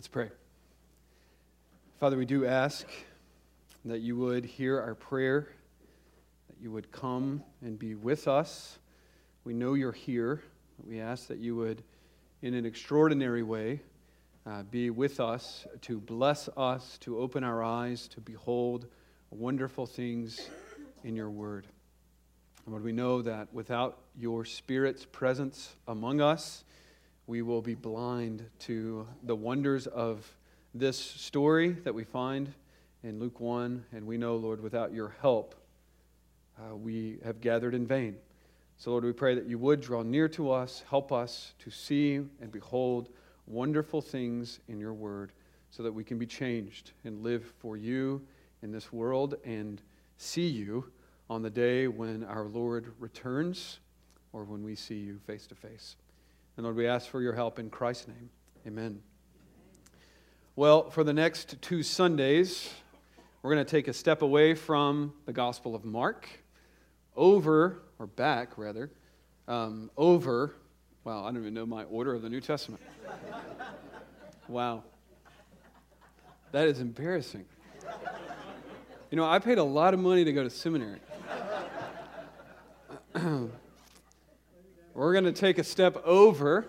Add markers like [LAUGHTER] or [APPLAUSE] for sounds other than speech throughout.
Let's pray. Father, we do ask that you would hear our prayer, that you would come and be with us. We know you're here. We ask that you would, in an extraordinary way, uh, be with us, to bless us, to open our eyes, to behold wonderful things in your word. And Lord, we know that without your Spirit's presence among us, we will be blind to the wonders of this story that we find in Luke 1. And we know, Lord, without your help, uh, we have gathered in vain. So, Lord, we pray that you would draw near to us, help us to see and behold wonderful things in your word so that we can be changed and live for you in this world and see you on the day when our Lord returns or when we see you face to face. And Lord, we ask for your help in Christ's name. Amen. Well, for the next two Sundays, we're going to take a step away from the Gospel of Mark, over, or back rather, um, over, well, I don't even know my order of the New Testament. [LAUGHS] Wow. That is embarrassing. You know, I paid a lot of money to go to seminary. [CLEARS THROAT] We're going to take a step over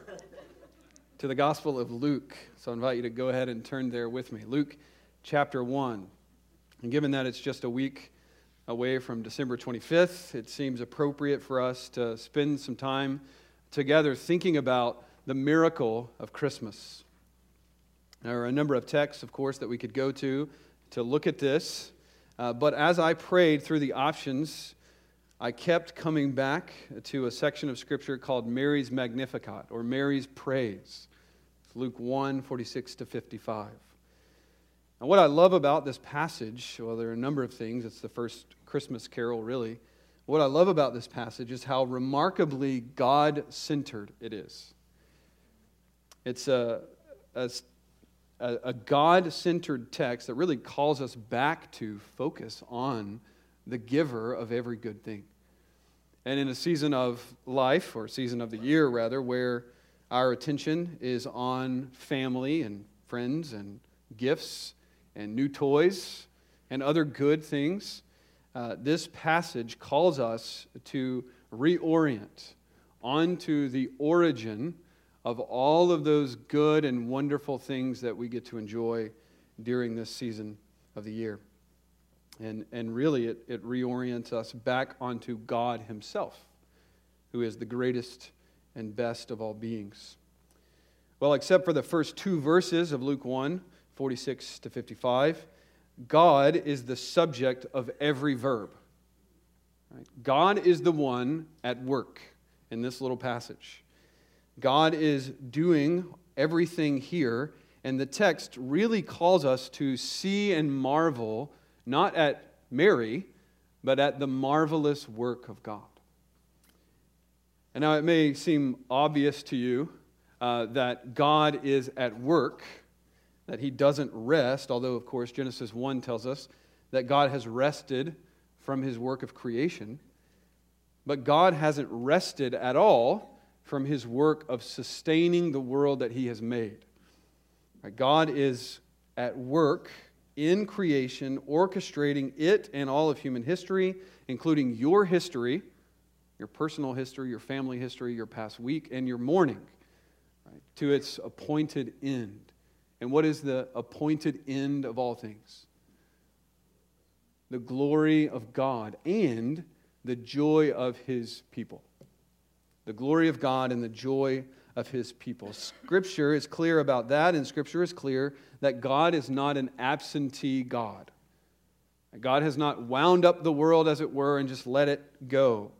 to the Gospel of Luke. So I invite you to go ahead and turn there with me. Luke chapter 1. And given that it's just a week away from December 25th, it seems appropriate for us to spend some time together thinking about the miracle of Christmas. There are a number of texts, of course, that we could go to to look at this. Uh, but as I prayed through the options, I kept coming back to a section of Scripture called Mary's Magnificat, or Mary's Praise. It's Luke 1 46 to 55. And what I love about this passage, well, there are a number of things. It's the first Christmas carol, really. What I love about this passage is how remarkably God centered it is. It's a, a, a God centered text that really calls us back to focus on the giver of every good thing. And in a season of life, or season of the year rather, where our attention is on family and friends and gifts and new toys and other good things, uh, this passage calls us to reorient onto the origin of all of those good and wonderful things that we get to enjoy during this season of the year. And, and really, it, it reorients us back onto God Himself, who is the greatest and best of all beings. Well, except for the first two verses of Luke 1 46 to 55, God is the subject of every verb. Right? God is the one at work in this little passage. God is doing everything here, and the text really calls us to see and marvel not at Mary, but at the marvelous work of God. And now it may seem obvious to you uh, that God is at work, that he doesn't rest, although, of course, Genesis 1 tells us that God has rested from his work of creation. But God hasn't rested at all from his work of sustaining the world that he has made. God is at work in creation, orchestrating it and all of human history, including your history, your personal history, your family history, your past week, and your morning, right, to its appointed end. And what is the appointed end of all things? The glory of God and the joy of his people. The glory of God and the joy of his people. Scripture is clear about that, and Scripture is clear that God is not an absentee God. God has not wound up the world, as it were, and just let it go.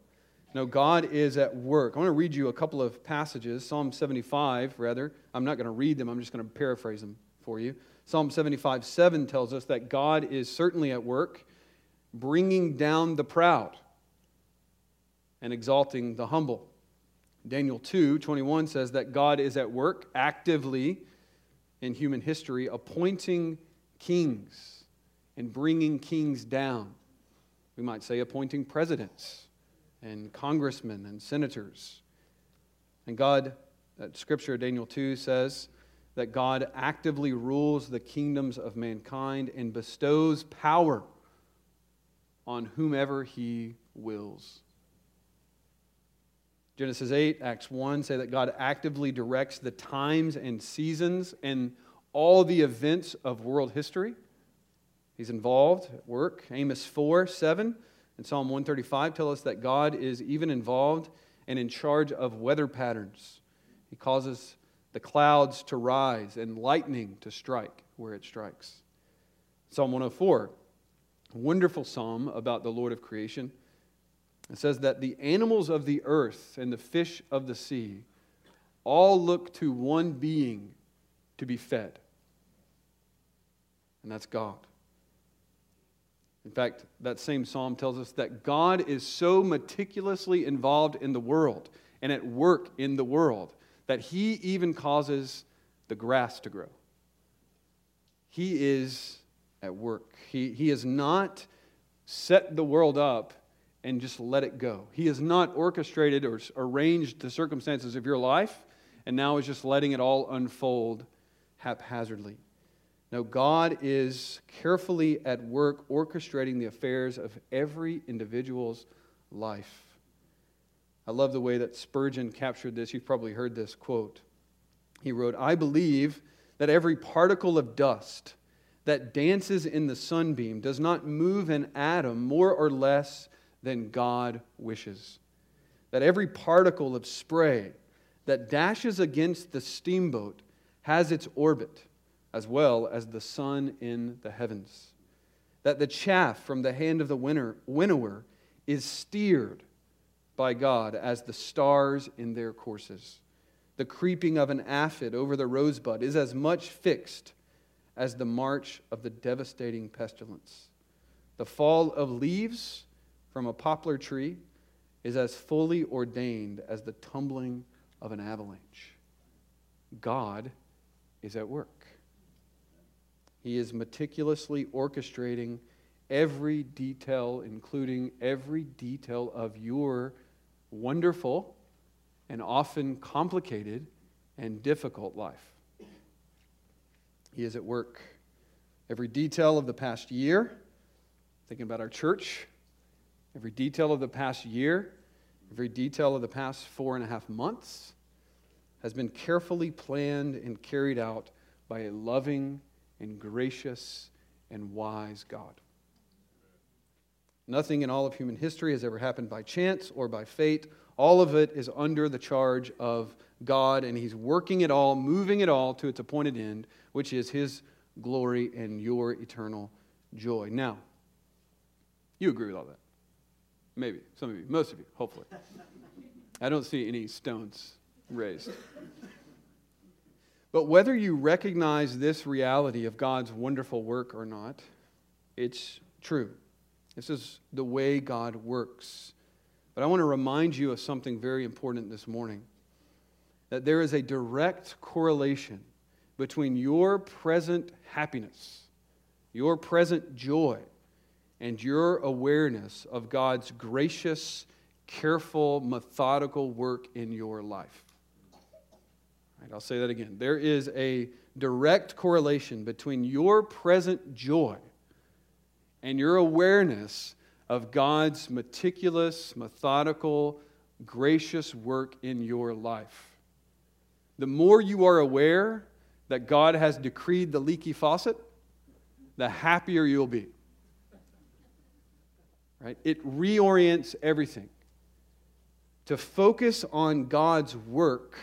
No, God is at work. I want to read you a couple of passages. Psalm 75, rather. I'm not going to read them, I'm just going to paraphrase them for you. Psalm 75, 7 tells us that God is certainly at work, bringing down the proud and exalting the humble. Daniel 2 21 says that God is at work actively in human history, appointing kings and bringing kings down. We might say appointing presidents and congressmen and senators. And God, that scripture, Daniel 2 says that God actively rules the kingdoms of mankind and bestows power on whomever he wills. Genesis 8, Acts 1 say that God actively directs the times and seasons and all the events of world history. He's involved at work. Amos 4, 7 and Psalm 135 tell us that God is even involved and in charge of weather patterns. He causes the clouds to rise and lightning to strike where it strikes. Psalm 104, wonderful psalm about the Lord of creation. It says that the animals of the earth and the fish of the sea all look to one being to be fed, and that's God. In fact, that same psalm tells us that God is so meticulously involved in the world and at work in the world that he even causes the grass to grow. He is at work. He, he has not set the world up and just let it go. He has not orchestrated or arranged the circumstances of your life and now is just letting it all unfold haphazardly. No, God is carefully at work orchestrating the affairs of every individual's life. I love the way that Spurgeon captured this. You've probably heard this quote. He wrote, I believe that every particle of dust that dances in the sunbeam does not move an atom more or less than God wishes. That every particle of spray that dashes against the steamboat has its orbit, as well as the sun in the heavens. That the chaff from the hand of the winnower is steered by God as the stars in their courses. The creeping of an aphid over the rosebud is as much fixed as the march of the devastating pestilence. The fall of leaves from a poplar tree is as fully ordained as the tumbling of an avalanche. God is at work. He is meticulously orchestrating every detail, including every detail of your wonderful and often complicated and difficult life. He is at work. Every detail of the past year, thinking about our church, every detail of the past year, every detail of the past four and a half months has been carefully planned and carried out by a loving and gracious and wise God. Nothing in all of human history has ever happened by chance or by fate. All of it is under the charge of God, and He's working it all, moving it all to its appointed end, which is His glory and your eternal joy. Now, you agree with all that? Maybe. Some of you. Most of you, hopefully. I don't see any stones raised. But whether you recognize this reality of God's wonderful work or not, it's true. This is the way God works. But I want to remind you of something very important this morning that there is a direct correlation between your present happiness, your present joy, and your awareness of God's gracious, careful, methodical work in your life. Right, I'll say that again. There is a direct correlation between your present joy and your awareness of God's meticulous, methodical, gracious work in your life. The more you are aware that God has decreed the leaky faucet, the happier you'll be. Right? It reorients everything. To focus on God's work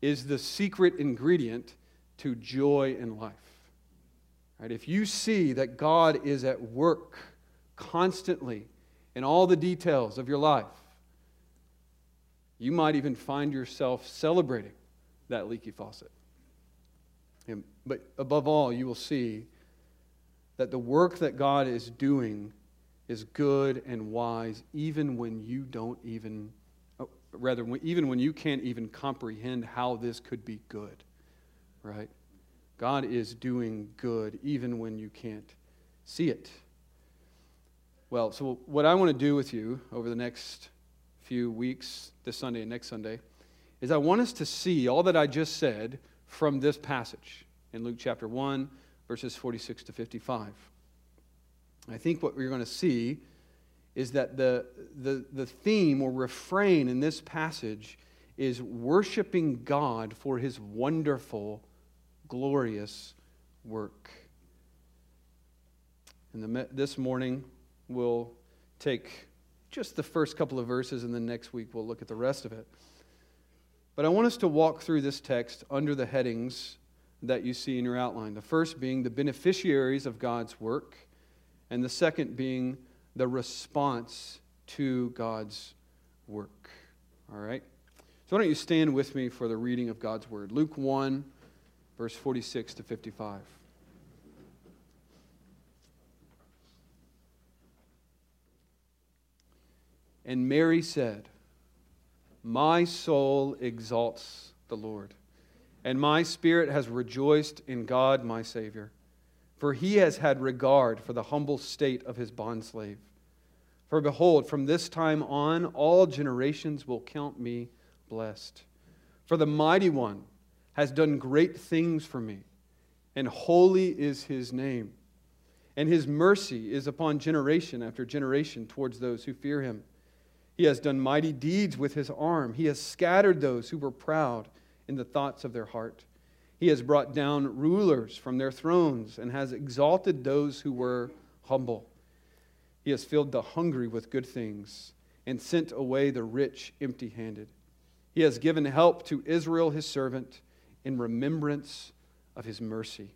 is the secret ingredient to joy in life. Right? If you see that God is at work constantly in all the details of your life, you might even find yourself celebrating that leaky faucet. And, but above all, you will see that the work that God is doing is good and wise, even when you don't even, oh, rather, even when you can't even comprehend how this could be good, right? God is doing good even when you can't see it. Well, so what I want to do with you over the next few weeks, this Sunday and next Sunday, is I want us to see all that I just said from this passage in Luke chapter 1, verses 46 to 55. I think what we're going to see is that the, the, the theme or refrain in this passage is worshiping God for his wonderful, glorious work. And the, this morning, we'll take just the first couple of verses, and then next week we'll look at the rest of it. But I want us to walk through this text under the headings that you see in your outline. The first being the beneficiaries of God's work, and the second being the response to God's work. All right? So why don't you stand with me for the reading of God's word? Luke 1, verse 46 to 55. And Mary said, My soul exalts the Lord, and my spirit has rejoiced in God my Savior, for he has had regard for the humble state of his bondslave. For behold, from this time on, all generations will count me blessed. For the mighty one has done great things for me, and holy is his name. And his mercy is upon generation after generation towards those who fear him. He has done mighty deeds with his arm. He has scattered those who were proud in the thoughts of their heart. He has brought down rulers from their thrones and has exalted those who were humble. He has filled the hungry with good things and sent away the rich empty handed. He has given help to Israel, his servant, in remembrance of his mercy,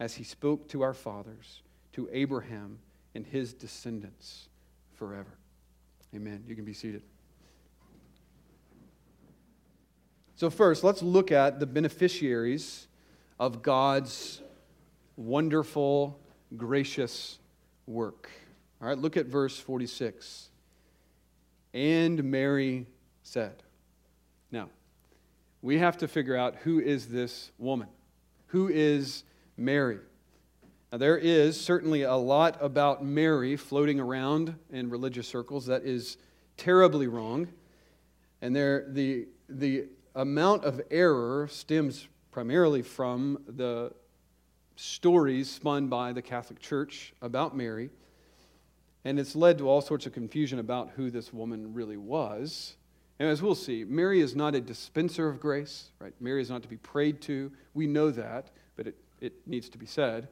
as he spoke to our fathers, to Abraham and his descendants forever. Amen. You can be seated. So, first, let's look at the beneficiaries of God's wonderful, gracious work. All right, look at verse 46. And Mary said. Now, we have to figure out who is this woman? Who is Mary? Now, there is certainly a lot about Mary floating around in religious circles that is terribly wrong. And there, the, the amount of error stems primarily from the stories spun by the Catholic Church about Mary. And it's led to all sorts of confusion about who this woman really was. And as we'll see, Mary is not a dispenser of grace, right? Mary is not to be prayed to. We know that, but it, it needs to be said.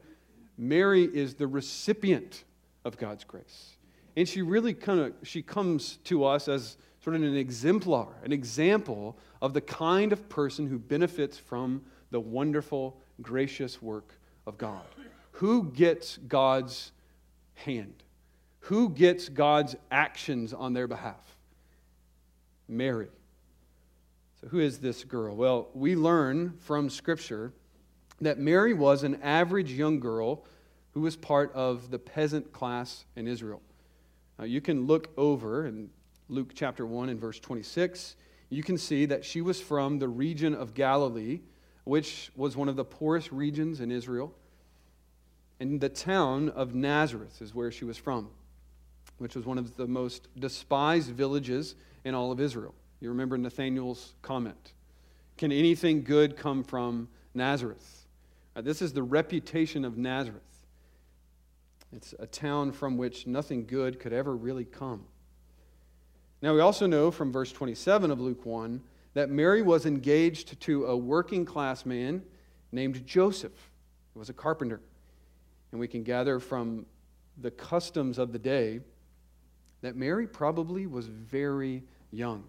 Mary is the recipient of God's grace. And she really kind of she comes to us as sort of an exemplar, an example of the kind of person who benefits from the wonderful, gracious work of God. Who gets God's hand? Who gets God's actions on their behalf? Mary. So, who is this girl? Well, we learn from Scripture that Mary was an average young girl who was part of the peasant class in Israel. Now, you can look over in Luke chapter 1 and verse 26. You can see that she was from the region of Galilee, which was one of the poorest regions in Israel. And the town of Nazareth is where she was from which was one of the most despised villages in all of Israel. You remember Nathanael's comment Can anything good come from Nazareth? Uh, this is the reputation of Nazareth. It's a town from which nothing good could ever really come. Now, we also know from verse 27 of Luke 1 that Mary was engaged to a working class man named Joseph, who was a carpenter. And we can gather from the customs of the day that Mary probably was very young,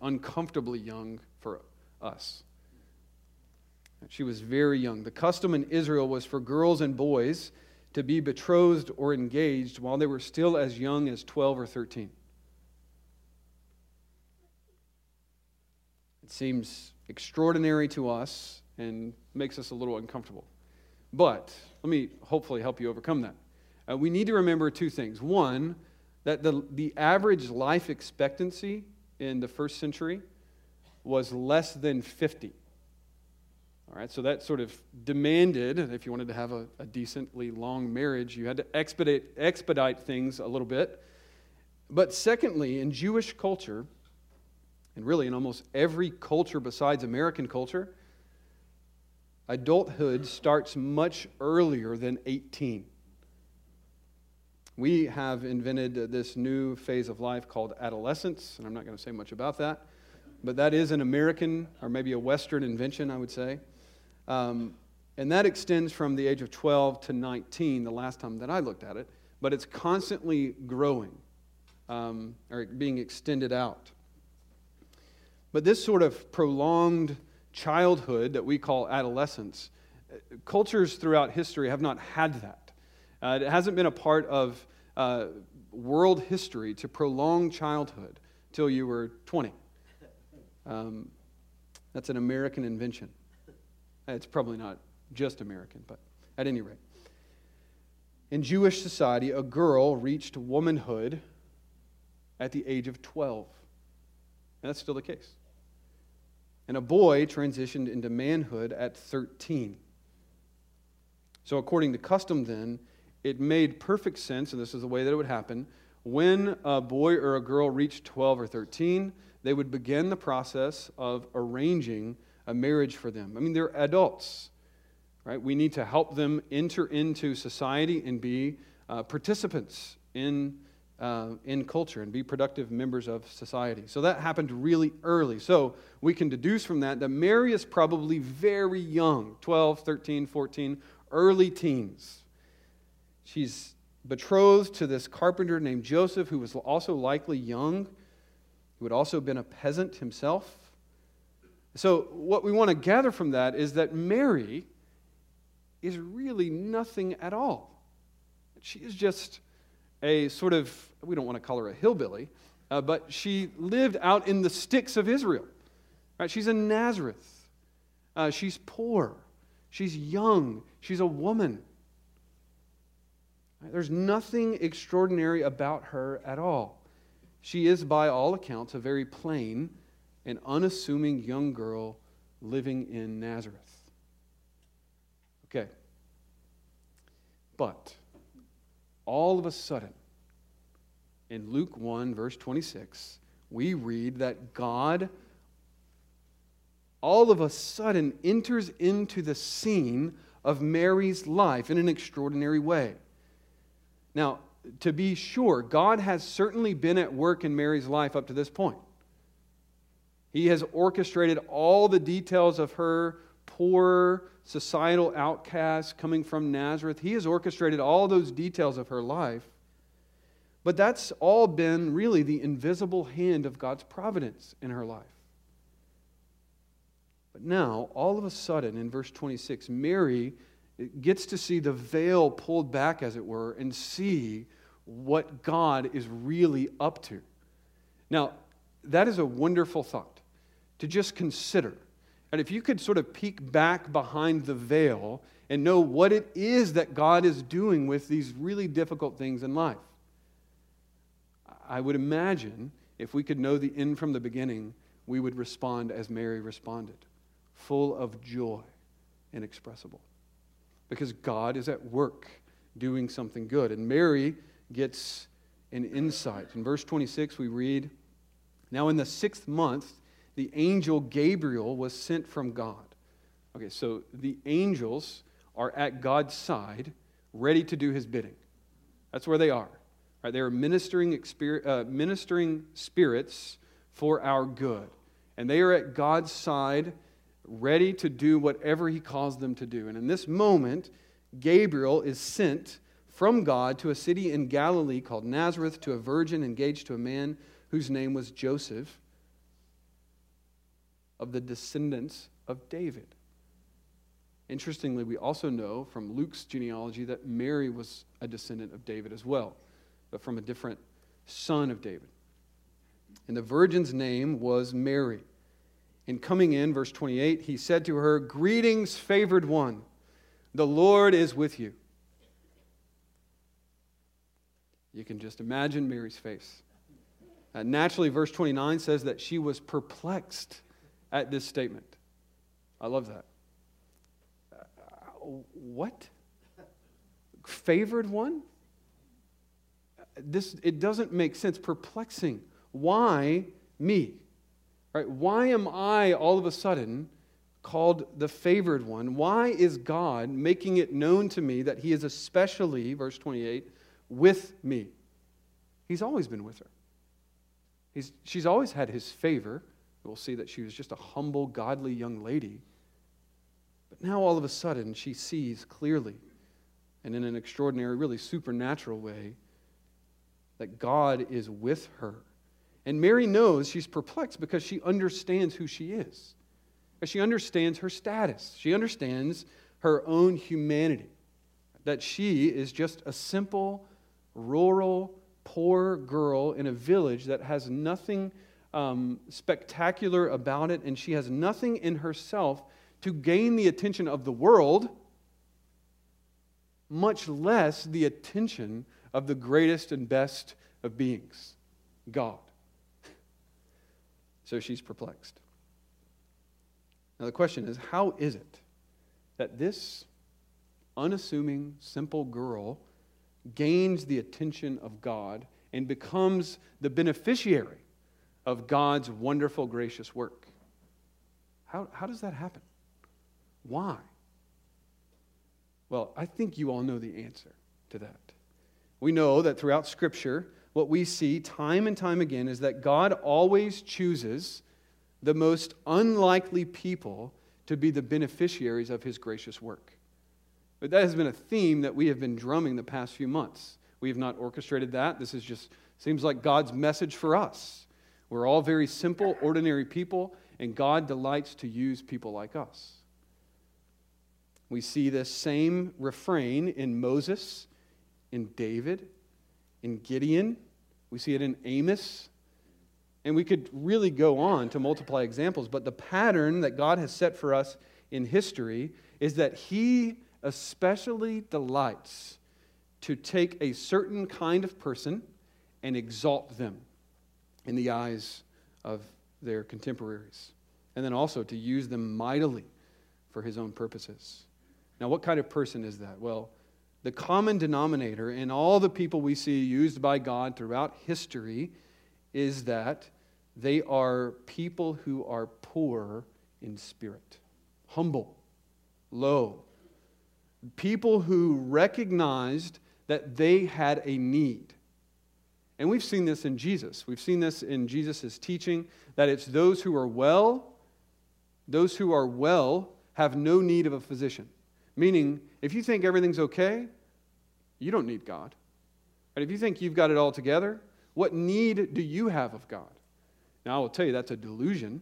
uncomfortably young for us. She was very young. The custom in Israel was for girls and boys to be betrothed or engaged while they were still as young as 12 or 13. Seems extraordinary to us and makes us a little uncomfortable. But let me hopefully help you overcome that. Uh, we need to remember two things. One, that the, the average life expectancy in the first century was less than 50. All right, so that sort of demanded, if you wanted to have a, a decently long marriage, you had to expedite, expedite things a little bit. But secondly, in Jewish culture, and really in almost every culture besides American culture, adulthood starts much earlier than 18. We have invented this new phase of life called adolescence, and I'm not going to say much about that, but that is an American or maybe a Western invention, I would say. Um, and that extends from the age of 12 to 19, the last time that I looked at it, but it's constantly growing um, or being extended out. But this sort of prolonged childhood that we call adolescence, cultures throughout history have not had that. Uh, it hasn't been a part of uh, world history to prolong childhood till you were 20. Um, that's an American invention. It's probably not just American, but at any rate. In Jewish society, a girl reached womanhood at the age of 12. And that's still the case. And a boy transitioned into manhood at 13. So, according to custom, then, it made perfect sense, and this is the way that it would happen. When a boy or a girl reached 12 or 13, they would begin the process of arranging a marriage for them. I mean, they're adults, right? We need to help them enter into society and be uh, participants in, uh, in culture and be productive members of society. So that happened really early. So we can deduce from that that Mary is probably very young 12, 13, 14, early teens. She's betrothed to this carpenter named Joseph, who was also likely young, who had also been a peasant himself. So, what we want to gather from that is that Mary is really nothing at all. She is just a sort of, we don't want to call her a hillbilly, uh, but she lived out in the sticks of Israel. Right? She's in Nazareth. Uh, she's poor. She's young. She's a woman. Right? There's nothing extraordinary about her at all. She is, by all accounts, a very plain and unassuming young girl living in Nazareth. Okay. But all of a sudden, in Luke 1, verse 26, we read that God all of a sudden enters into the scene of Mary's life in an extraordinary way. Now, to be sure, God has certainly been at work in Mary's life up to this point. He has orchestrated all the details of her poor societal outcast coming from Nazareth. He has orchestrated all those details of her life. But that's all been really the invisible hand of God's providence in her life. But now, all of a sudden, in verse 26, Mary gets to see the veil pulled back, as it were, and see what God is really up to. Now, that is a wonderful thought to just consider. And if you could sort of peek back behind the veil and know what it is that God is doing with these really difficult things in life, I would imagine if we could know the end from the beginning, we would respond as Mary responded, full of joy, inexpressible. Because God is at work doing something good. And Mary gets an insight. In verse 26, we read Now, in the sixth month, the angel Gabriel was sent from God. Okay, so the angels are at God's side, ready to do his bidding. That's where they are. Right? They are ministering, uh, ministering spirits for our good. And they are at God's side, ready to do whatever he calls them to do. And in this moment, Gabriel is sent from God to a city in Galilee called Nazareth to a virgin engaged to a man whose name was Joseph of the descendants of David. Interestingly, we also know from Luke's genealogy that Mary was a descendant of David as well, but from a different son of David. And the virgin's name was Mary. And coming in, verse 28, he said to her, Greetings, favored one, the Lord is with you. You can just imagine Mary's face. Uh, naturally, verse 29 says that she was perplexed at this statement. I love that. What? Favored one? This it doesn't make sense. Perplexing. Why me? Right? Why am I all of a sudden called the favored one. Why is God making it known to me that He is especially, verse 28, with me? He's always been with her. He's, she's always had His favor. We'll see that she was just a humble, godly young lady. But now all of a sudden, she sees clearly and in an extraordinary, really supernatural way that God is with her. And Mary knows she's perplexed because she understands who she is. She understands her status. She understands her own humanity. That she is just a simple, rural, poor girl in a village that has nothing um, spectacular about it, and she has nothing in herself to gain the attention of the world, much less the attention of the greatest and best of beings, God. So she's perplexed. Now, the question is how is it that this unassuming, simple girl gains the attention of God and becomes the beneficiary of God's wonderful, gracious work? How, how does that happen? Why? Well, I think you all know the answer to that. We know that throughout Scripture, what we see time and time again is that God always chooses the most unlikely people to be the beneficiaries of his gracious work. But that has been a theme that we have been drumming the past few months. We have not orchestrated that. This is just seems like God's message for us. We're all very simple, ordinary people, and God delights to use people like us. We see this same refrain in Moses, in David, in Gideon. We see it in Amos. And we could really go on to multiply examples, but the pattern that God has set for us in history is that He especially delights to take a certain kind of person and exalt them in the eyes of their contemporaries, and then also to use them mightily for His own purposes. Now, what kind of person is that? Well, the common denominator in all the people we see used by God throughout history is that they are people who are poor in spirit, humble, low. People who recognized that they had a need. And we've seen this in Jesus. We've seen this in Jesus' teaching that it's those who are well, those who are well have no need of a physician. Meaning, if you think everything's okay, you don't need God. And if you think you've got it all together, what need do you have of God? Now, I will tell you that's a delusion.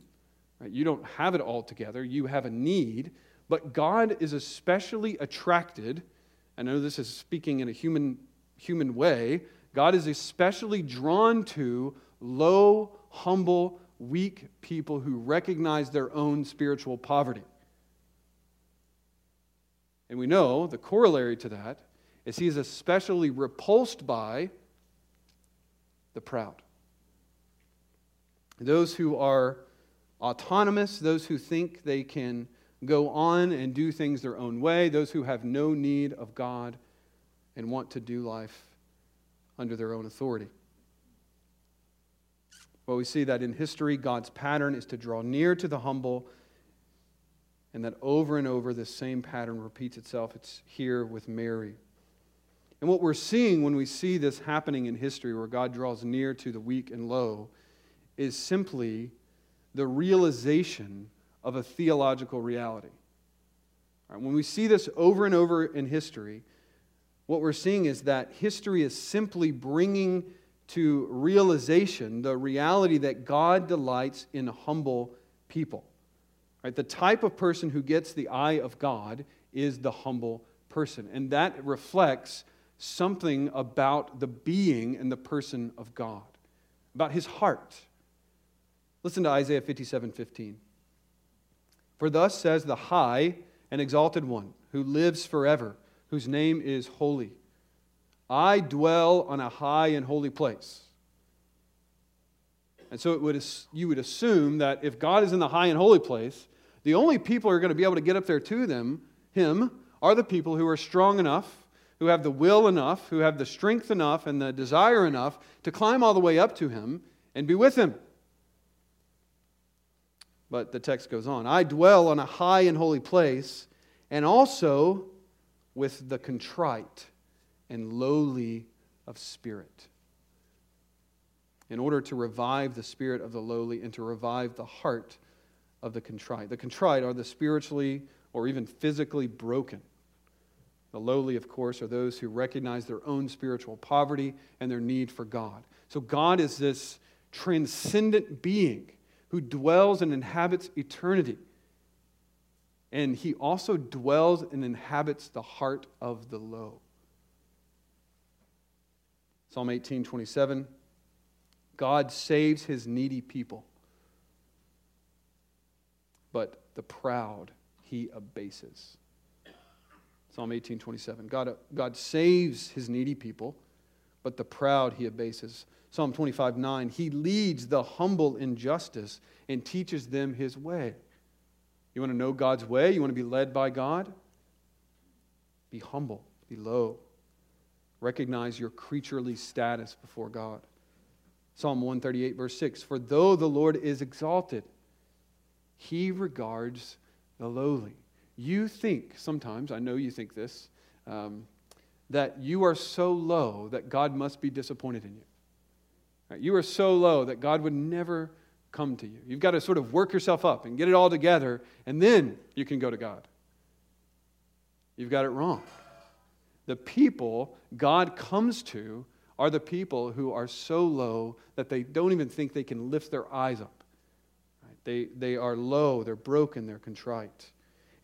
Right? You don't have it all together, you have a need. But God is especially attracted, I know this is speaking in a human, human way, God is especially drawn to low, humble, weak people who recognize their own spiritual poverty. And we know the corollary to that is he is especially repulsed by the proud. Those who are autonomous, those who think they can go on and do things their own way, those who have no need of God and want to do life under their own authority. Well, we see that in history, God's pattern is to draw near to the humble, and that over and over this same pattern repeats itself. It's here with Mary. And what we're seeing when we see this happening in history, where God draws near to the weak and low, is simply the realization of a theological reality. Right, when we see this over and over in history, what we're seeing is that history is simply bringing to realization the reality that God delights in humble people. Right? The type of person who gets the eye of God is the humble person. And that reflects something about the being and the person of God, about his heart. Listen to Isaiah 57 15. For thus says the high and exalted one who lives forever, whose name is holy. I dwell on a high and holy place. And so it would, you would assume that if God is in the high and holy place, the only people who are going to be able to get up there to them, him, are the people who are strong enough, who have the will enough, who have the strength enough and the desire enough to climb all the way up to him and be with him. But the text goes on I dwell on a high and holy place, and also with the contrite and lowly of spirit, in order to revive the spirit of the lowly and to revive the heart of the contrite. The contrite are the spiritually or even physically broken. The lowly, of course, are those who recognize their own spiritual poverty and their need for God. So, God is this transcendent being who dwells and inhabits eternity. And he also dwells and inhabits the heart of the low. Psalm 18 27 God saves his needy people, but the proud he abases. Psalm 18 27. God, God saves his needy people, but the proud he abases. Psalm 25 9. He leads the humble in justice and teaches them his way. You want to know God's way? You want to be led by God? Be humble, be low. Recognize your creaturely status before God. Psalm 138, verse 6 For though the Lord is exalted, he regards the lowly. You think sometimes, I know you think this, um, that you are so low that God must be disappointed in you. Right? You are so low that God would never come to you. You've got to sort of work yourself up and get it all together, and then you can go to God. You've got it wrong. The people God comes to are the people who are so low that they don't even think they can lift their eyes up. Right? They, they are low, they're broken, they're contrite.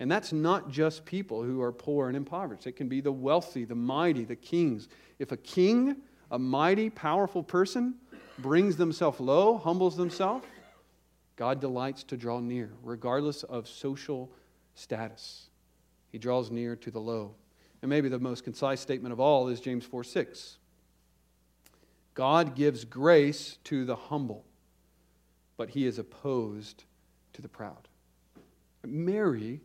And that's not just people who are poor and impoverished. It can be the wealthy, the mighty, the kings. If a king, a mighty, powerful person, brings themselves low, humbles themselves, God delights to draw near, regardless of social status. He draws near to the low. And maybe the most concise statement of all is James 4 6. God gives grace to the humble, but he is opposed to the proud. Mary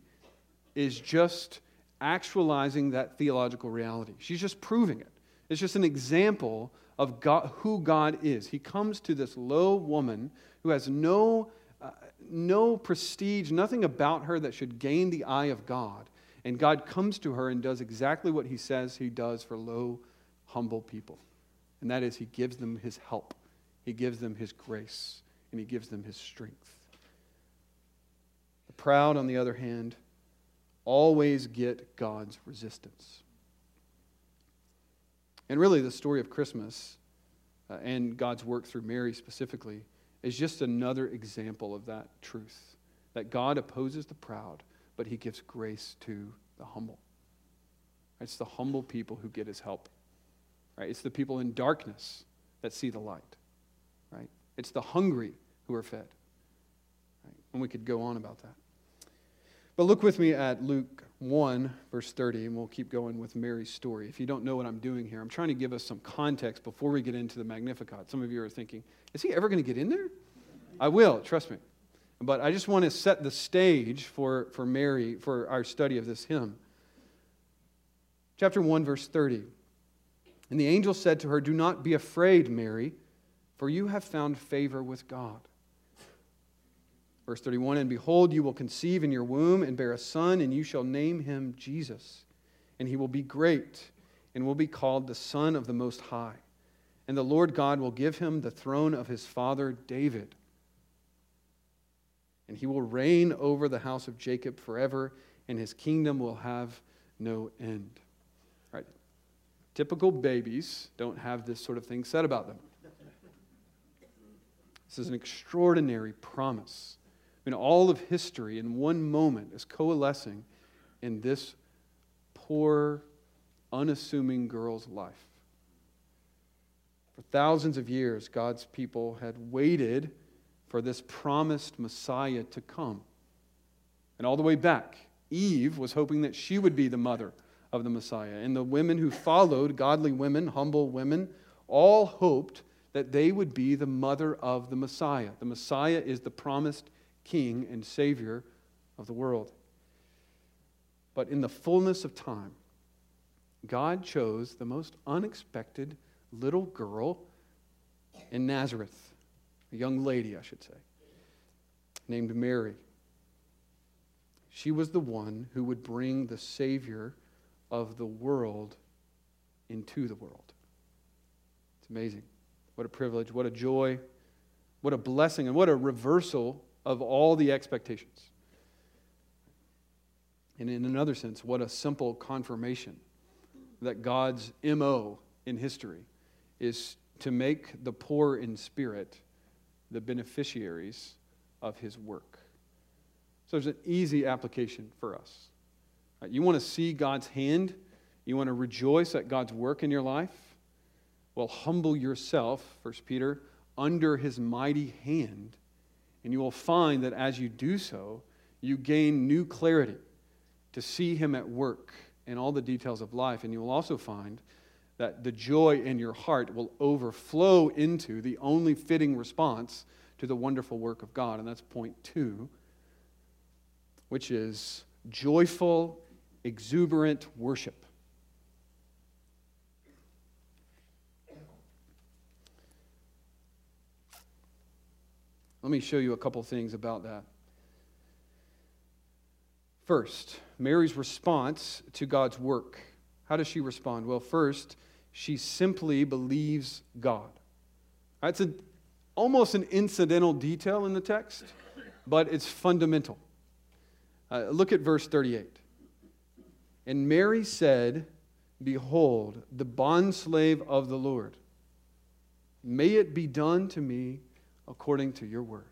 is just actualizing that theological reality. She's just proving it. It's just an example of God, who God is. He comes to this low woman who has no, no prestige, nothing about her that should gain the eye of God. And God comes to her and does exactly what he says he does for low, humble people. And that is, he gives them his help, he gives them his grace, and he gives them his strength. The proud, on the other hand, always get God's resistance. And really, the story of Christmas uh, and God's work through Mary specifically is just another example of that truth that God opposes the proud, but he gives grace to the humble. It's the humble people who get his help. Right? It's the people in darkness that see the light. Right? It's the hungry who are fed. Right? And we could go on about that. But look with me at Luke 1, verse 30, and we'll keep going with Mary's story. If you don't know what I'm doing here, I'm trying to give us some context before we get into the Magnificat. Some of you are thinking, is he ever going to get in there? I will, trust me. But I just want to set the stage for, for Mary, for our study of this hymn. Chapter 1, verse 30. And the angel said to her, Do not be afraid, Mary, for you have found favor with God. Verse 31 And behold, you will conceive in your womb and bear a son, and you shall name him Jesus. And he will be great and will be called the Son of the Most High. And the Lord God will give him the throne of his father David. And he will reign over the house of Jacob forever, and his kingdom will have no end. Right? Typical babies don't have this sort of thing said about them. This is an extraordinary promise I mean, all of history in one moment is coalescing in this poor, unassuming girl's life. For thousands of years, God's people had waited for this promised Messiah to come. And all the way back, Eve was hoping that she would be the mother of the Messiah. And the women who followed, godly women, humble women, all hoped that they would be the mother of the Messiah. The Messiah is the promised King and Savior of the world. But in the fullness of time, God chose the most unexpected little girl in Nazareth, a young lady, I should say. named Mary. She was the one who would bring the Savior of the world into the world. It's amazing. What a privilege, what a joy, what a blessing, and what a reversal of all the expectations. And in another sense, what a simple confirmation that God's MO in history is to make the poor in spirit the beneficiaries of his work. So there's an easy application for us. You want to see God's hand? You want to rejoice at God's work in your life? Well, humble yourself, 1 Peter, under his mighty hand, and you will find that as you do so, you gain new clarity to see him at work in all the details of life. And you will also find that the joy in your heart will overflow into the only fitting response to the wonderful work of God. And that's point two, which is joyful, exuberant worship. Let me show you a couple things about that. First, Mary's response to God's work. How does she respond? Well, first, she simply believes God. It's a, almost an incidental detail in the text, but it's fundamental. Uh, look at verse 38. And Mary said, Behold, the bondslave of the Lord. May it be done to me according to your word.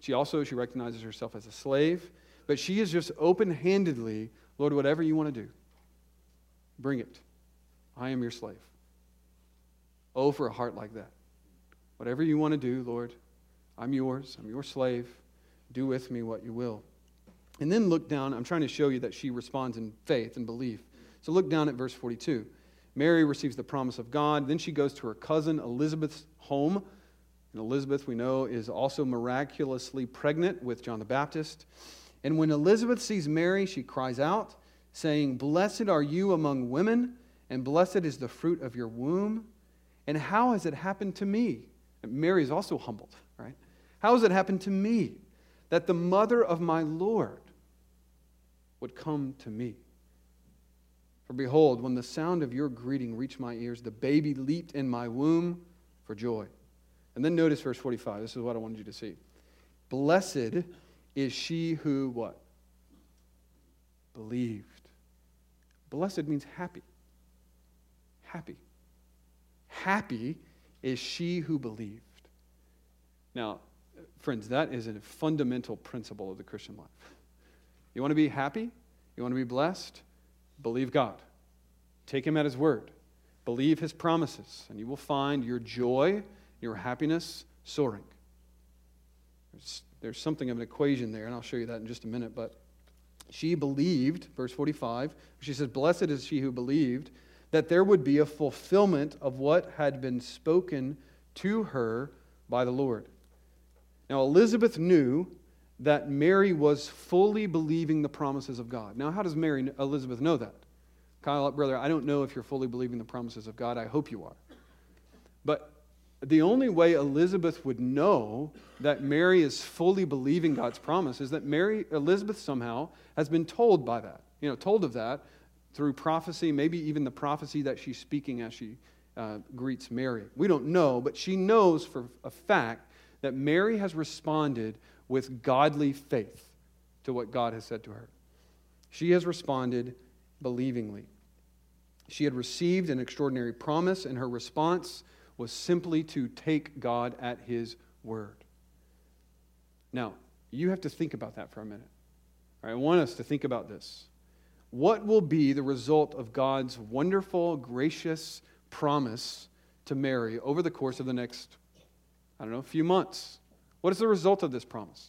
She also, she recognizes herself as a slave, but she is just open handedly, Lord, whatever you want to do, bring it. I am your slave. Oh, for a heart like that. Whatever you want to do, Lord, I'm yours. I'm your slave. Do with me what you will. And then look down. I'm trying to show you that she responds in faith and belief. So look down at verse 42. Mary receives the promise of God. Then she goes to her cousin Elizabeth's home. And Elizabeth, we know, is also miraculously pregnant with John the Baptist. And when Elizabeth sees Mary, she cries out, saying, Blessed are you among women and blessed is the fruit of your womb. And how has it happened to me? Mary is also humbled, right? How has it happened to me that the mother of my Lord would come to me? For behold, when the sound of your greeting reached my ears, the baby leaped in my womb for joy. And then notice verse 45. This is what I wanted you to see. Blessed is she who what? Believed. Blessed means happy happy. Happy is she who believed. Now, friends, that is a fundamental principle of the Christian life. You want to be happy? You want to be blessed? Believe God. Take Him at His word. Believe His promises, and you will find your joy, your happiness soaring. There's, there's something of an equation there, and I'll show you that in just a minute. But she believed, verse 45, she says, Blessed is she who believed that there would be a fulfillment of what had been spoken to her by the Lord. Now, Elizabeth knew that Mary was fully believing the promises of God. Now, how does Mary Elizabeth know that? Kyle, brother, I don't know if you're fully believing the promises of God. I hope you are. But the only way Elizabeth would know that Mary is fully believing God's promise is that Mary Elizabeth somehow has been told by that. You know, told of that through prophecy, maybe even the prophecy that she's speaking as she uh, greets Mary. We don't know, but she knows for a fact that Mary has responded with godly faith to what God has said to her. She has responded believingly. She had received an extraordinary promise, and her response was simply to take God at his word. Now, you have to think about that for a minute. I want us to think about this what will be the result of God's wonderful, gracious promise to Mary over the course of the next, I don't know, few months? What is the result of this promise?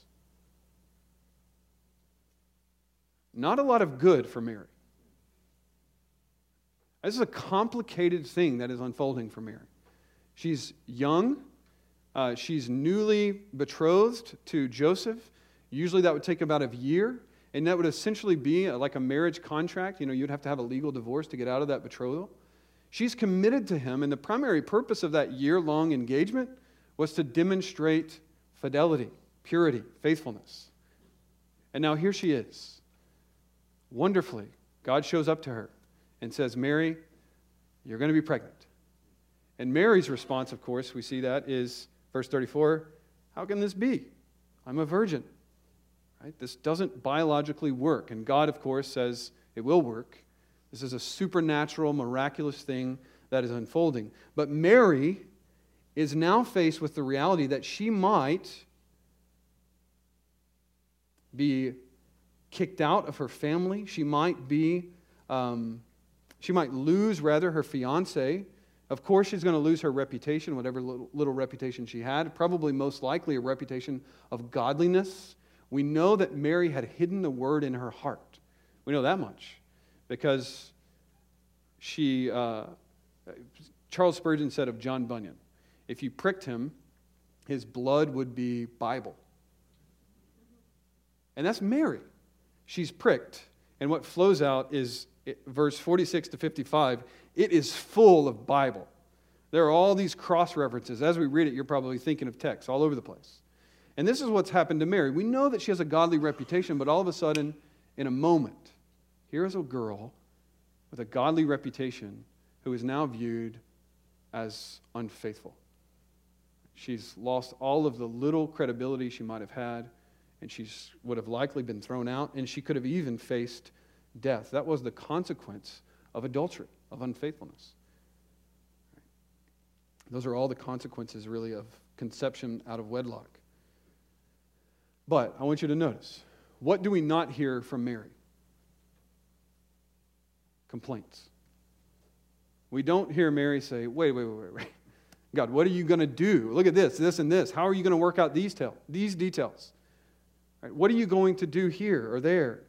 Not a lot of good for Mary. This is a complicated thing that is unfolding for Mary. She's young, uh, she's newly betrothed to Joseph. Usually that would take about a year. And that would essentially be like a marriage contract. You know, you'd have to have a legal divorce to get out of that betrothal. She's committed to him, and the primary purpose of that year long engagement was to demonstrate fidelity. purity, faithfulness. And now here she is. Wonderfully, God shows up to her and says, Mary, you're going to be pregnant. And Mary's response, of course, we see that is verse 34 How can this be? I'm a virgin. Right? This doesn't biologically work. And God, of course, says it will work. This is a supernatural, miraculous thing that is unfolding. But Mary is now faced with the reality that she might be kicked out of her family. She might be, um, she might lose, rather, her fiance. Of course, she's going to lose her reputation, whatever little, little reputation she had, probably most likely a reputation of godliness. We know that Mary had hidden the word in her heart. We know that much because she, uh, Charles Spurgeon said of John Bunyan, if you pricked him, his blood would be Bible. And that's Mary. She's pricked. And what flows out is verse 46 to 55. It is full of Bible. There are all these cross references. As we read it, you're probably thinking of texts all over the place. And this is what's happened to Mary. We know that she has a godly reputation, but all of a sudden, in a moment, here is a girl with a godly reputation who is now viewed as unfaithful. She's lost all of the little credibility she might have had, and she would have likely been thrown out, and she could have even faced death. That was the consequence of adultery, of unfaithfulness. Those are all the consequences, really, of conception out of wedlock. But I want you to notice what do we not hear from Mary? Complaints. We don't hear Mary say, wait, wait, wait, wait. Wait. God, what are you going to do? Look at this, this, and this. How are you going to work out these, tel- these details? Right, what are you going to do here or there?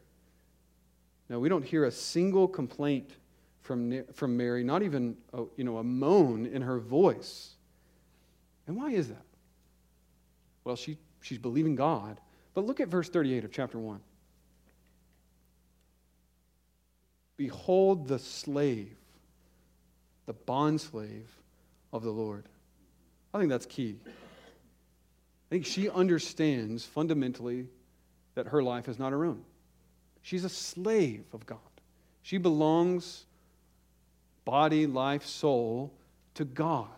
No, we don't hear a single complaint from, from Mary, not even a, you know, a moan in her voice. And why is that? Well, she, she's believing God. But look at verse 38 of chapter 1. Behold the slave, the bondslave of the Lord. I think that's key. I think she understands fundamentally that her life is not her own. She's a slave of God. She belongs, body, life, soul, to God,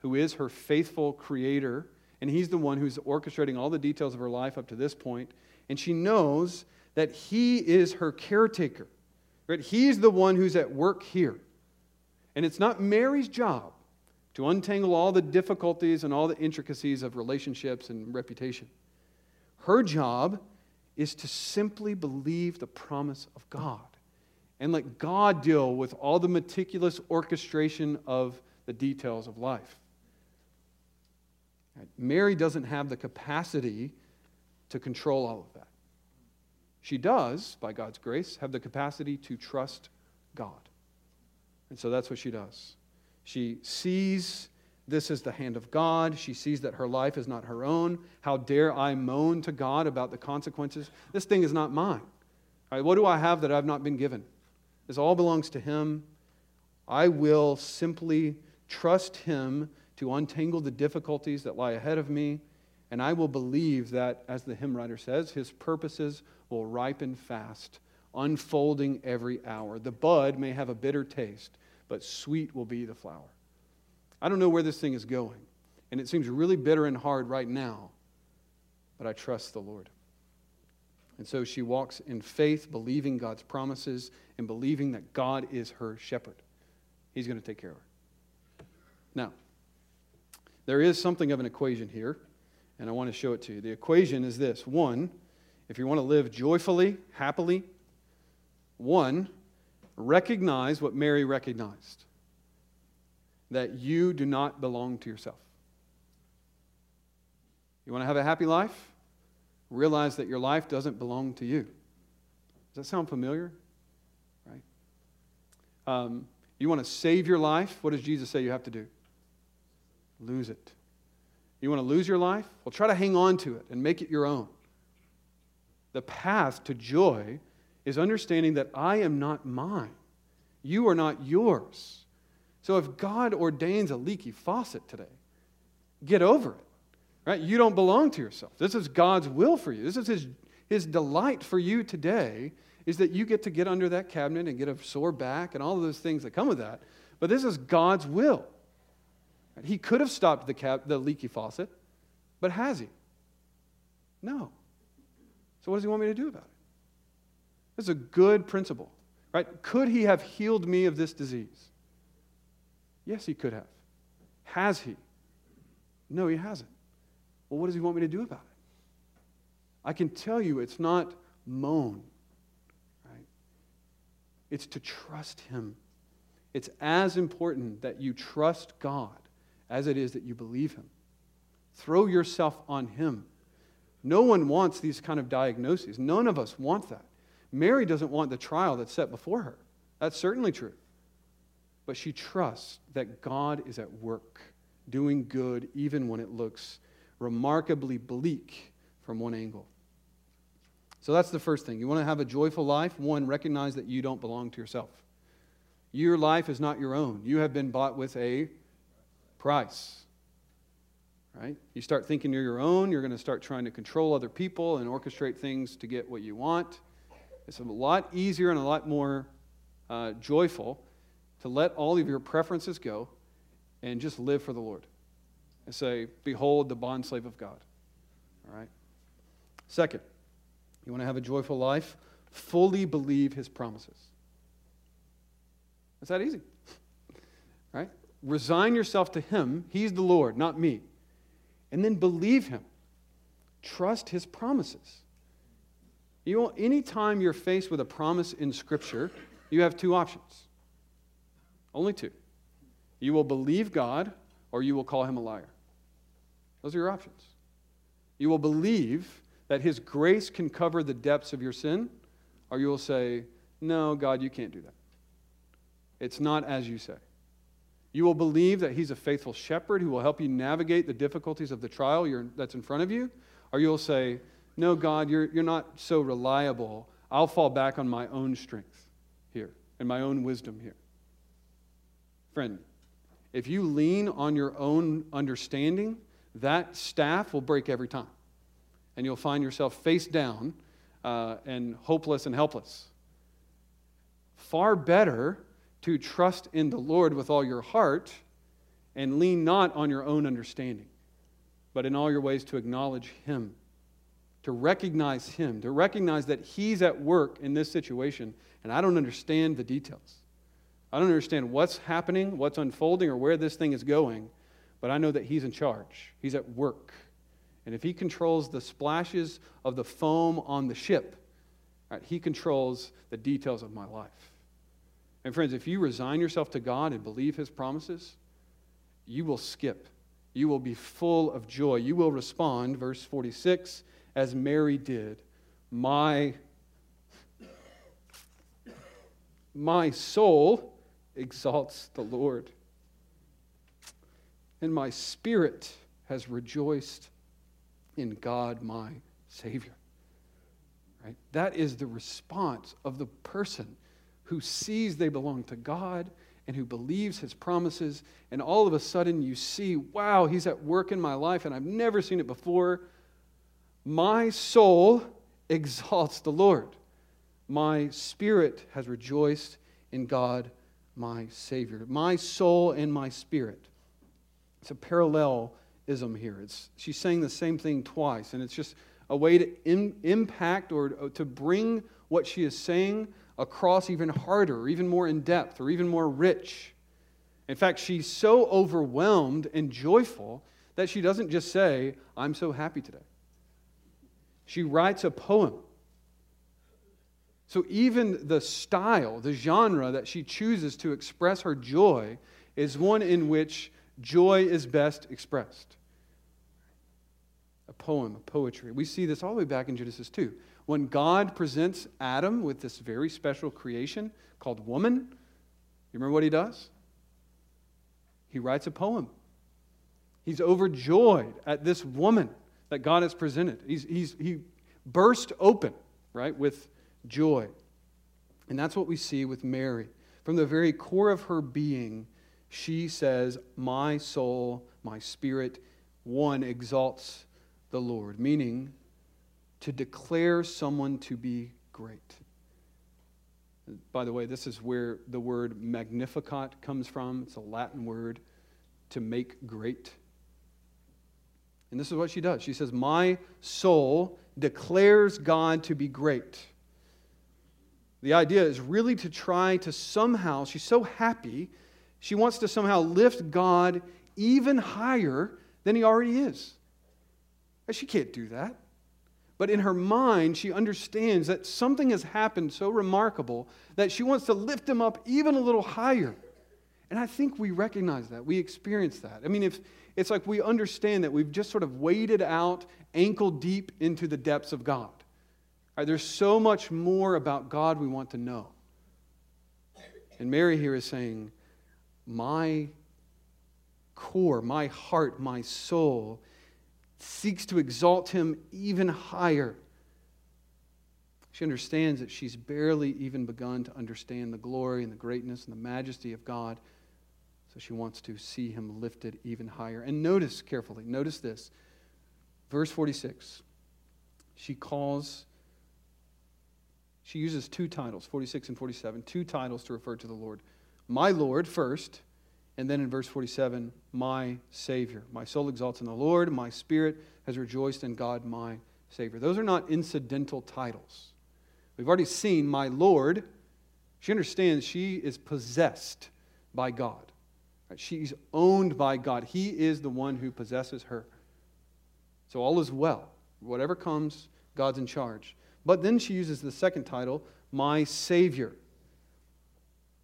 who is her faithful creator. And He's the one who's orchestrating all the details of her life up to this point. And she knows that He is her caretaker. Right? He's the one who's at work here. And it's not Mary's job to untangle all the difficulties and all the intricacies of relationships and reputation. Her job is to simply believe the promise of God and let God deal with all the meticulous orchestration of the details of life. Mary doesn't have the capacity to control all of that. She does, by God's grace, have the capacity to trust God. And so that's what she does. She sees this as the hand of God. She sees that her life is not her own. How dare I moan to God about the consequences? This thing is not mine. Right, what do I have that I've not been given? This all belongs to Him. I will simply trust Him to untangle the difficulties that lie ahead of me, and I will believe that, as the hymn writer says, His purposes will ripen fast, unfolding every hour. The bud may have a bitter taste, but sweet will be the flower. I don't know where this thing is going, and it seems really bitter and hard right now, but I trust the Lord. And so she walks in faith, believing God's promises and believing that God is her shepherd. He's going to take care of her. Now, there is something of an equation here, and I want to show it to you. The equation is this one, if you want to live joyfully, happily, one, recognize what Mary recognized that you do not belong to yourself. You want to have a happy life? Realize that your life doesn't belong to you. Does that sound familiar? Right? Um, you want to save your life? What does Jesus say you have to do? Lose it. You want to lose your life? Well, try to hang on to it and make it your own. The path to joy is understanding that I am not mine. You are not yours. So if God ordains a leaky faucet today, get over it. Right? You don't belong to yourself. This is God's will for you. This is his, his delight for you today is that you get to get under that cabinet and get a sore back and all of those things that come with that. But this is God's will. He could have stopped the, cap, the leaky faucet, but has he? No. So what does he want me to do about it? This is a good principle, right? Could he have healed me of this disease? Yes, he could have. Has he? No, he hasn't. Well, what does he want me to do about it? I can tell you it's not moan, right? It's to trust him. It's as important that you trust God as it is that you believe him. Throw yourself on him. No one wants these kind of diagnoses. None of us want that. Mary doesn't want the trial that's set before her. That's certainly true. But she trusts that God is at work, doing good even when it looks remarkably bleak from one angle. So that's the first thing. You want to have a joyful life? One, recognize that you don't belong to yourself. Your life is not your own. You have been bought with a price right? You start thinking you're your own, you're going to start trying to control other people and orchestrate things to get what you want. It's a lot easier and a lot more uh, joyful to let all of your preferences go and just live for the Lord and say, Behold the bondslave of God. All right? Second, you want to have a joyful life? Fully believe his promises. It's that easy. [LAUGHS] Right? Resign yourself to him. He's the Lord, not me and then believe him. Trust his promises. You know, anytime you're faced with a promise in Scripture, you have two options. Only two. You will believe God or you will call him a liar. Those are your options. You will believe that his grace can cover the depths of your sin, or you will say, No, God, you can't do that. It's not as you say. You will believe that He's a faithful shepherd who will help you navigate the difficulties of the trial that's in front of you. Or you'll say, No, God, you're, you're not so reliable. I'll fall back on my own strength here and my own wisdom here. Friend, if you lean on your own understanding, that staff will break every time. And you'll find yourself face down uh, and hopeless and helpless. Far better to trust in the Lord with all your heart and lean not on your own understanding, but in all your ways to acknowledge Him, to recognize Him, to recognize that He's at work in this situation, and I don't understand the details. I don't understand what's happening, what's unfolding, or where this thing is going, but I know that He's in charge. He's at work. And if He controls the splashes of the foam on the ship, right, He controls the details of my life. And friends, if you resign yourself to God and believe his promises, you will skip. You will be full of joy. You will respond, verse 46, as Mary did. My, my soul exalts the Lord, and my spirit has rejoiced in God my Savior. Right? That is the response of the person who sees they belong to God and who believes his promises. And all of a sudden you see, wow, he's at work in my life and I've never seen it before. My soul [LAUGHS] exalts the Lord. My spirit has rejoiced in God, my Savior. My soul and my spirit. It's a parallelism here. It's, she's saying the same thing twice, and it's just a way to in, impact or to bring what she is saying across even harder, or even more in depth, or even more rich. In fact, she's so overwhelmed and joyful that she doesn't just say, I'm so happy today. She writes a poem. So even the style, the genre that she chooses to express her joy is one in which joy is best expressed. A poem, a poetry. We see this all the way back in Genesis 2. When God presents Adam with this very special creation called woman, you remember what he does? He writes a poem. He's overjoyed at this woman that God has presented. He's, he's, he burst open, right, with joy. And that's what we see with Mary. From the very core of her being, she says, My soul, my spirit one exalts the Lord, meaning to declare someone to be great. By the way, this is where the word magnificat comes from. It's a Latin word to make great. And this is what she does. She says, My soul declares God to be great. The idea is really to try to somehow, she's so happy, she wants to somehow lift God even higher than he already is. She can't do that. But in her mind, she understands that something has happened so remarkable that she wants to lift him up even a little higher. And I think we recognize that. We experience that. I mean, if it's like we understand that we've just sort of waded out ankle deep into the depths of God. Right, there's so much more about God we want to know. And Mary here is saying, My core, my heart, my soul seeks to exalt him even higher. She understands that she's barely even begun to understand the glory and the greatness and the majesty of God. So she wants to see him lifted even higher. And notice carefully, notice this. Verse 46. She calls, she uses two titles, 46 and 47, two titles to refer to the Lord. My Lord first, and then in verse 47, my Savior. My soul exalts in the Lord, my spirit has rejoiced in God, my Savior. Those are not incidental titles. We've already seen my Lord. She understands she is possessed by God. She's owned by God. He is the one who possesses her. So all is well. Whatever comes, God's in charge. But then she uses the second title, My Savior.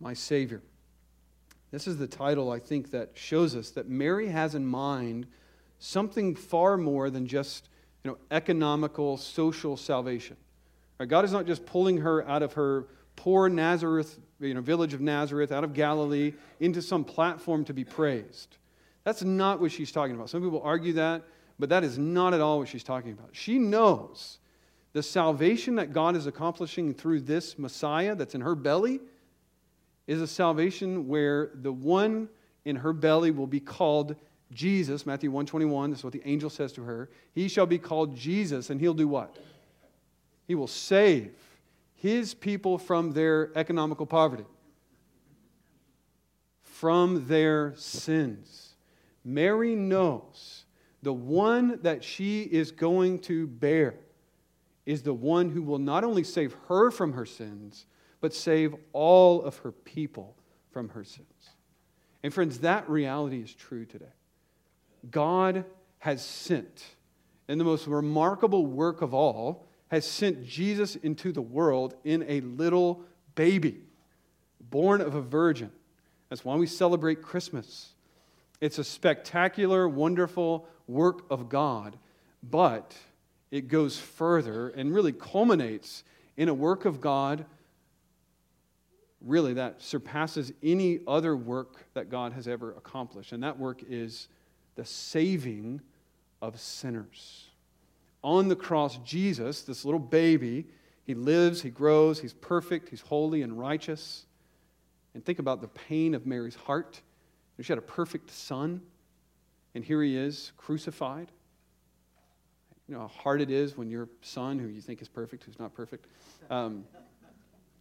My Savior. This is the title, I think, that shows us that Mary has in mind something far more than just you know, economical, social salvation. Right? God is not just pulling her out of her poor Nazareth, you know, village of Nazareth, out of Galilee, into some platform to be praised. That's not what she's talking about. Some people argue that, but that is not at all what she's talking about. She knows the salvation that God is accomplishing through this Messiah that's in her belly is a salvation where the one in her belly will be called Jesus, Matthew 121, this is what the angel says to her. He shall be called Jesus, and he'll do what? He will save his people from their economical poverty, from their sins. Mary knows the one that she is going to bear is the one who will not only save her from her sins, but save all of her people from her sins. And friends, that reality is true today. God has sent, and the most remarkable work of all, has sent Jesus into the world in a little baby, born of a virgin. That's why we celebrate Christmas. It's a spectacular, wonderful work of God, but it goes further and really culminates in a work of God really that surpasses any other work that God has ever accomplished. And that work is the saving of sinners. On the cross, Jesus, this little baby, he lives, he grows, he's perfect, he's holy and righteous. And think about the pain of Mary's heart. She had a perfect son, and here he is crucified. You know how hard it is when your son, who you think is perfect, who's not perfect, um,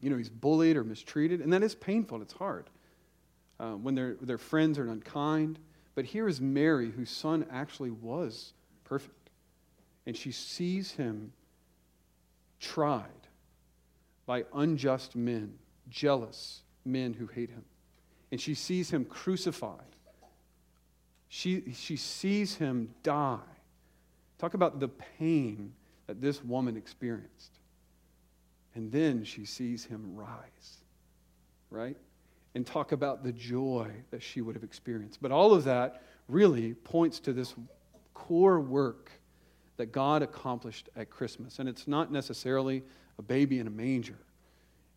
you know, he's bullied or mistreated, and that is painful. It's hard uh, when their, their friends are unkind. But here is Mary, whose son actually was perfect. And she sees him tried by unjust men, jealous men who hate him. And she sees him crucified. She, she sees him die. Talk about the pain that this woman experienced. And then she sees him rise, right? And talk about the joy that she would have experienced. But all of that really points to this core work that God accomplished at Christmas. And it's not necessarily a baby in a manger,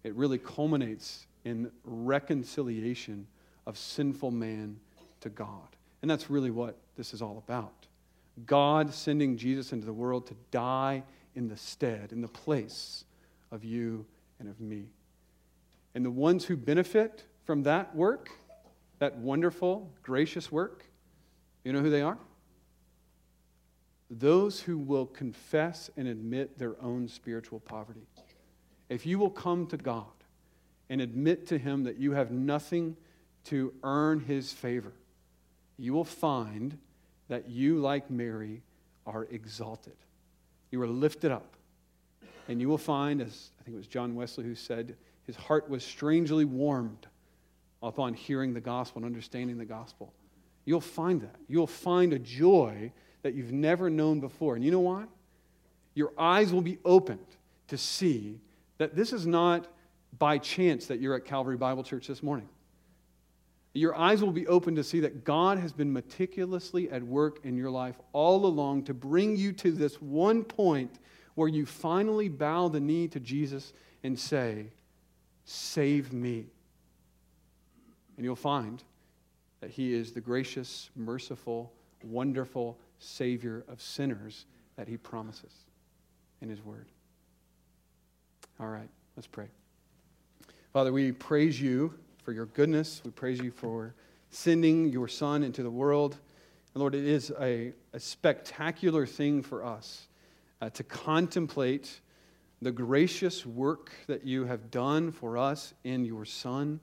it really culminates in reconciliation of sinful man to God. And that's really what this is all about. God sending Jesus into the world to die in the stead, in the place of you and of me. And the ones who benefit from that work, that wonderful, gracious work, you know who they are? those who will confess and admit their own spiritual poverty. If you will come to God and admit to Him that you have nothing to earn His favor, you will find that you, like Mary, are exalted. You are lifted up. And you will find, as I think it was John Wesley who said, his heart was strangely warmed upon hearing the gospel and understanding the gospel. You'll find that. You'll find a joy that you've never known before. And you know why? Your eyes will be opened to see that this is not by chance that you're at Calvary Bible Church this morning. Your eyes will be open to see that God has been meticulously at work in your life all along to bring you to this one point where you finally bow the knee to Jesus and say, Save me. And you'll find that He is the gracious, merciful, wonderful Savior of sinners that He promises in His Word. All right, let's pray. Father, we praise you for your goodness. We praise you for sending your Son into the world. And Lord, it is a, a spectacular thing for us uh, to contemplate the gracious work that you have done for us in your Son.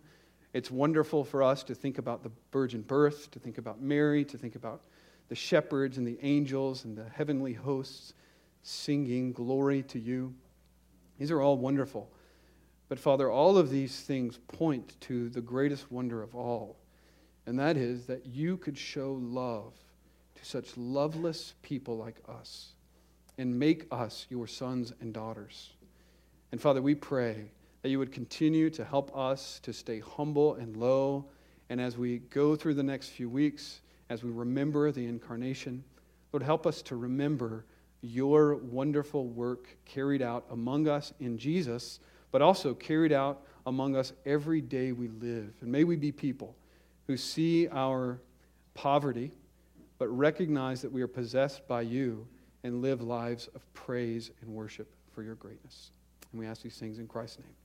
It's wonderful for us to think about the virgin birth, to think about Mary, to think about the shepherds and the angels and the heavenly hosts singing glory to you. These are all wonderful. But Father, all of these things point to the greatest wonder of all, and that is that you could show love to such loveless people like us and make us your sons and daughters. And Father, we pray that you would continue to help us to stay humble and low. And as we go through the next few weeks, as we remember the incarnation, Lord, help us to remember your wonderful work carried out among us in Jesus but also carried out among us every day we live. And may we be people who see our poverty, but recognize that we are possessed by you and live lives of praise and worship for your greatness. And we ask these things in Christ's name.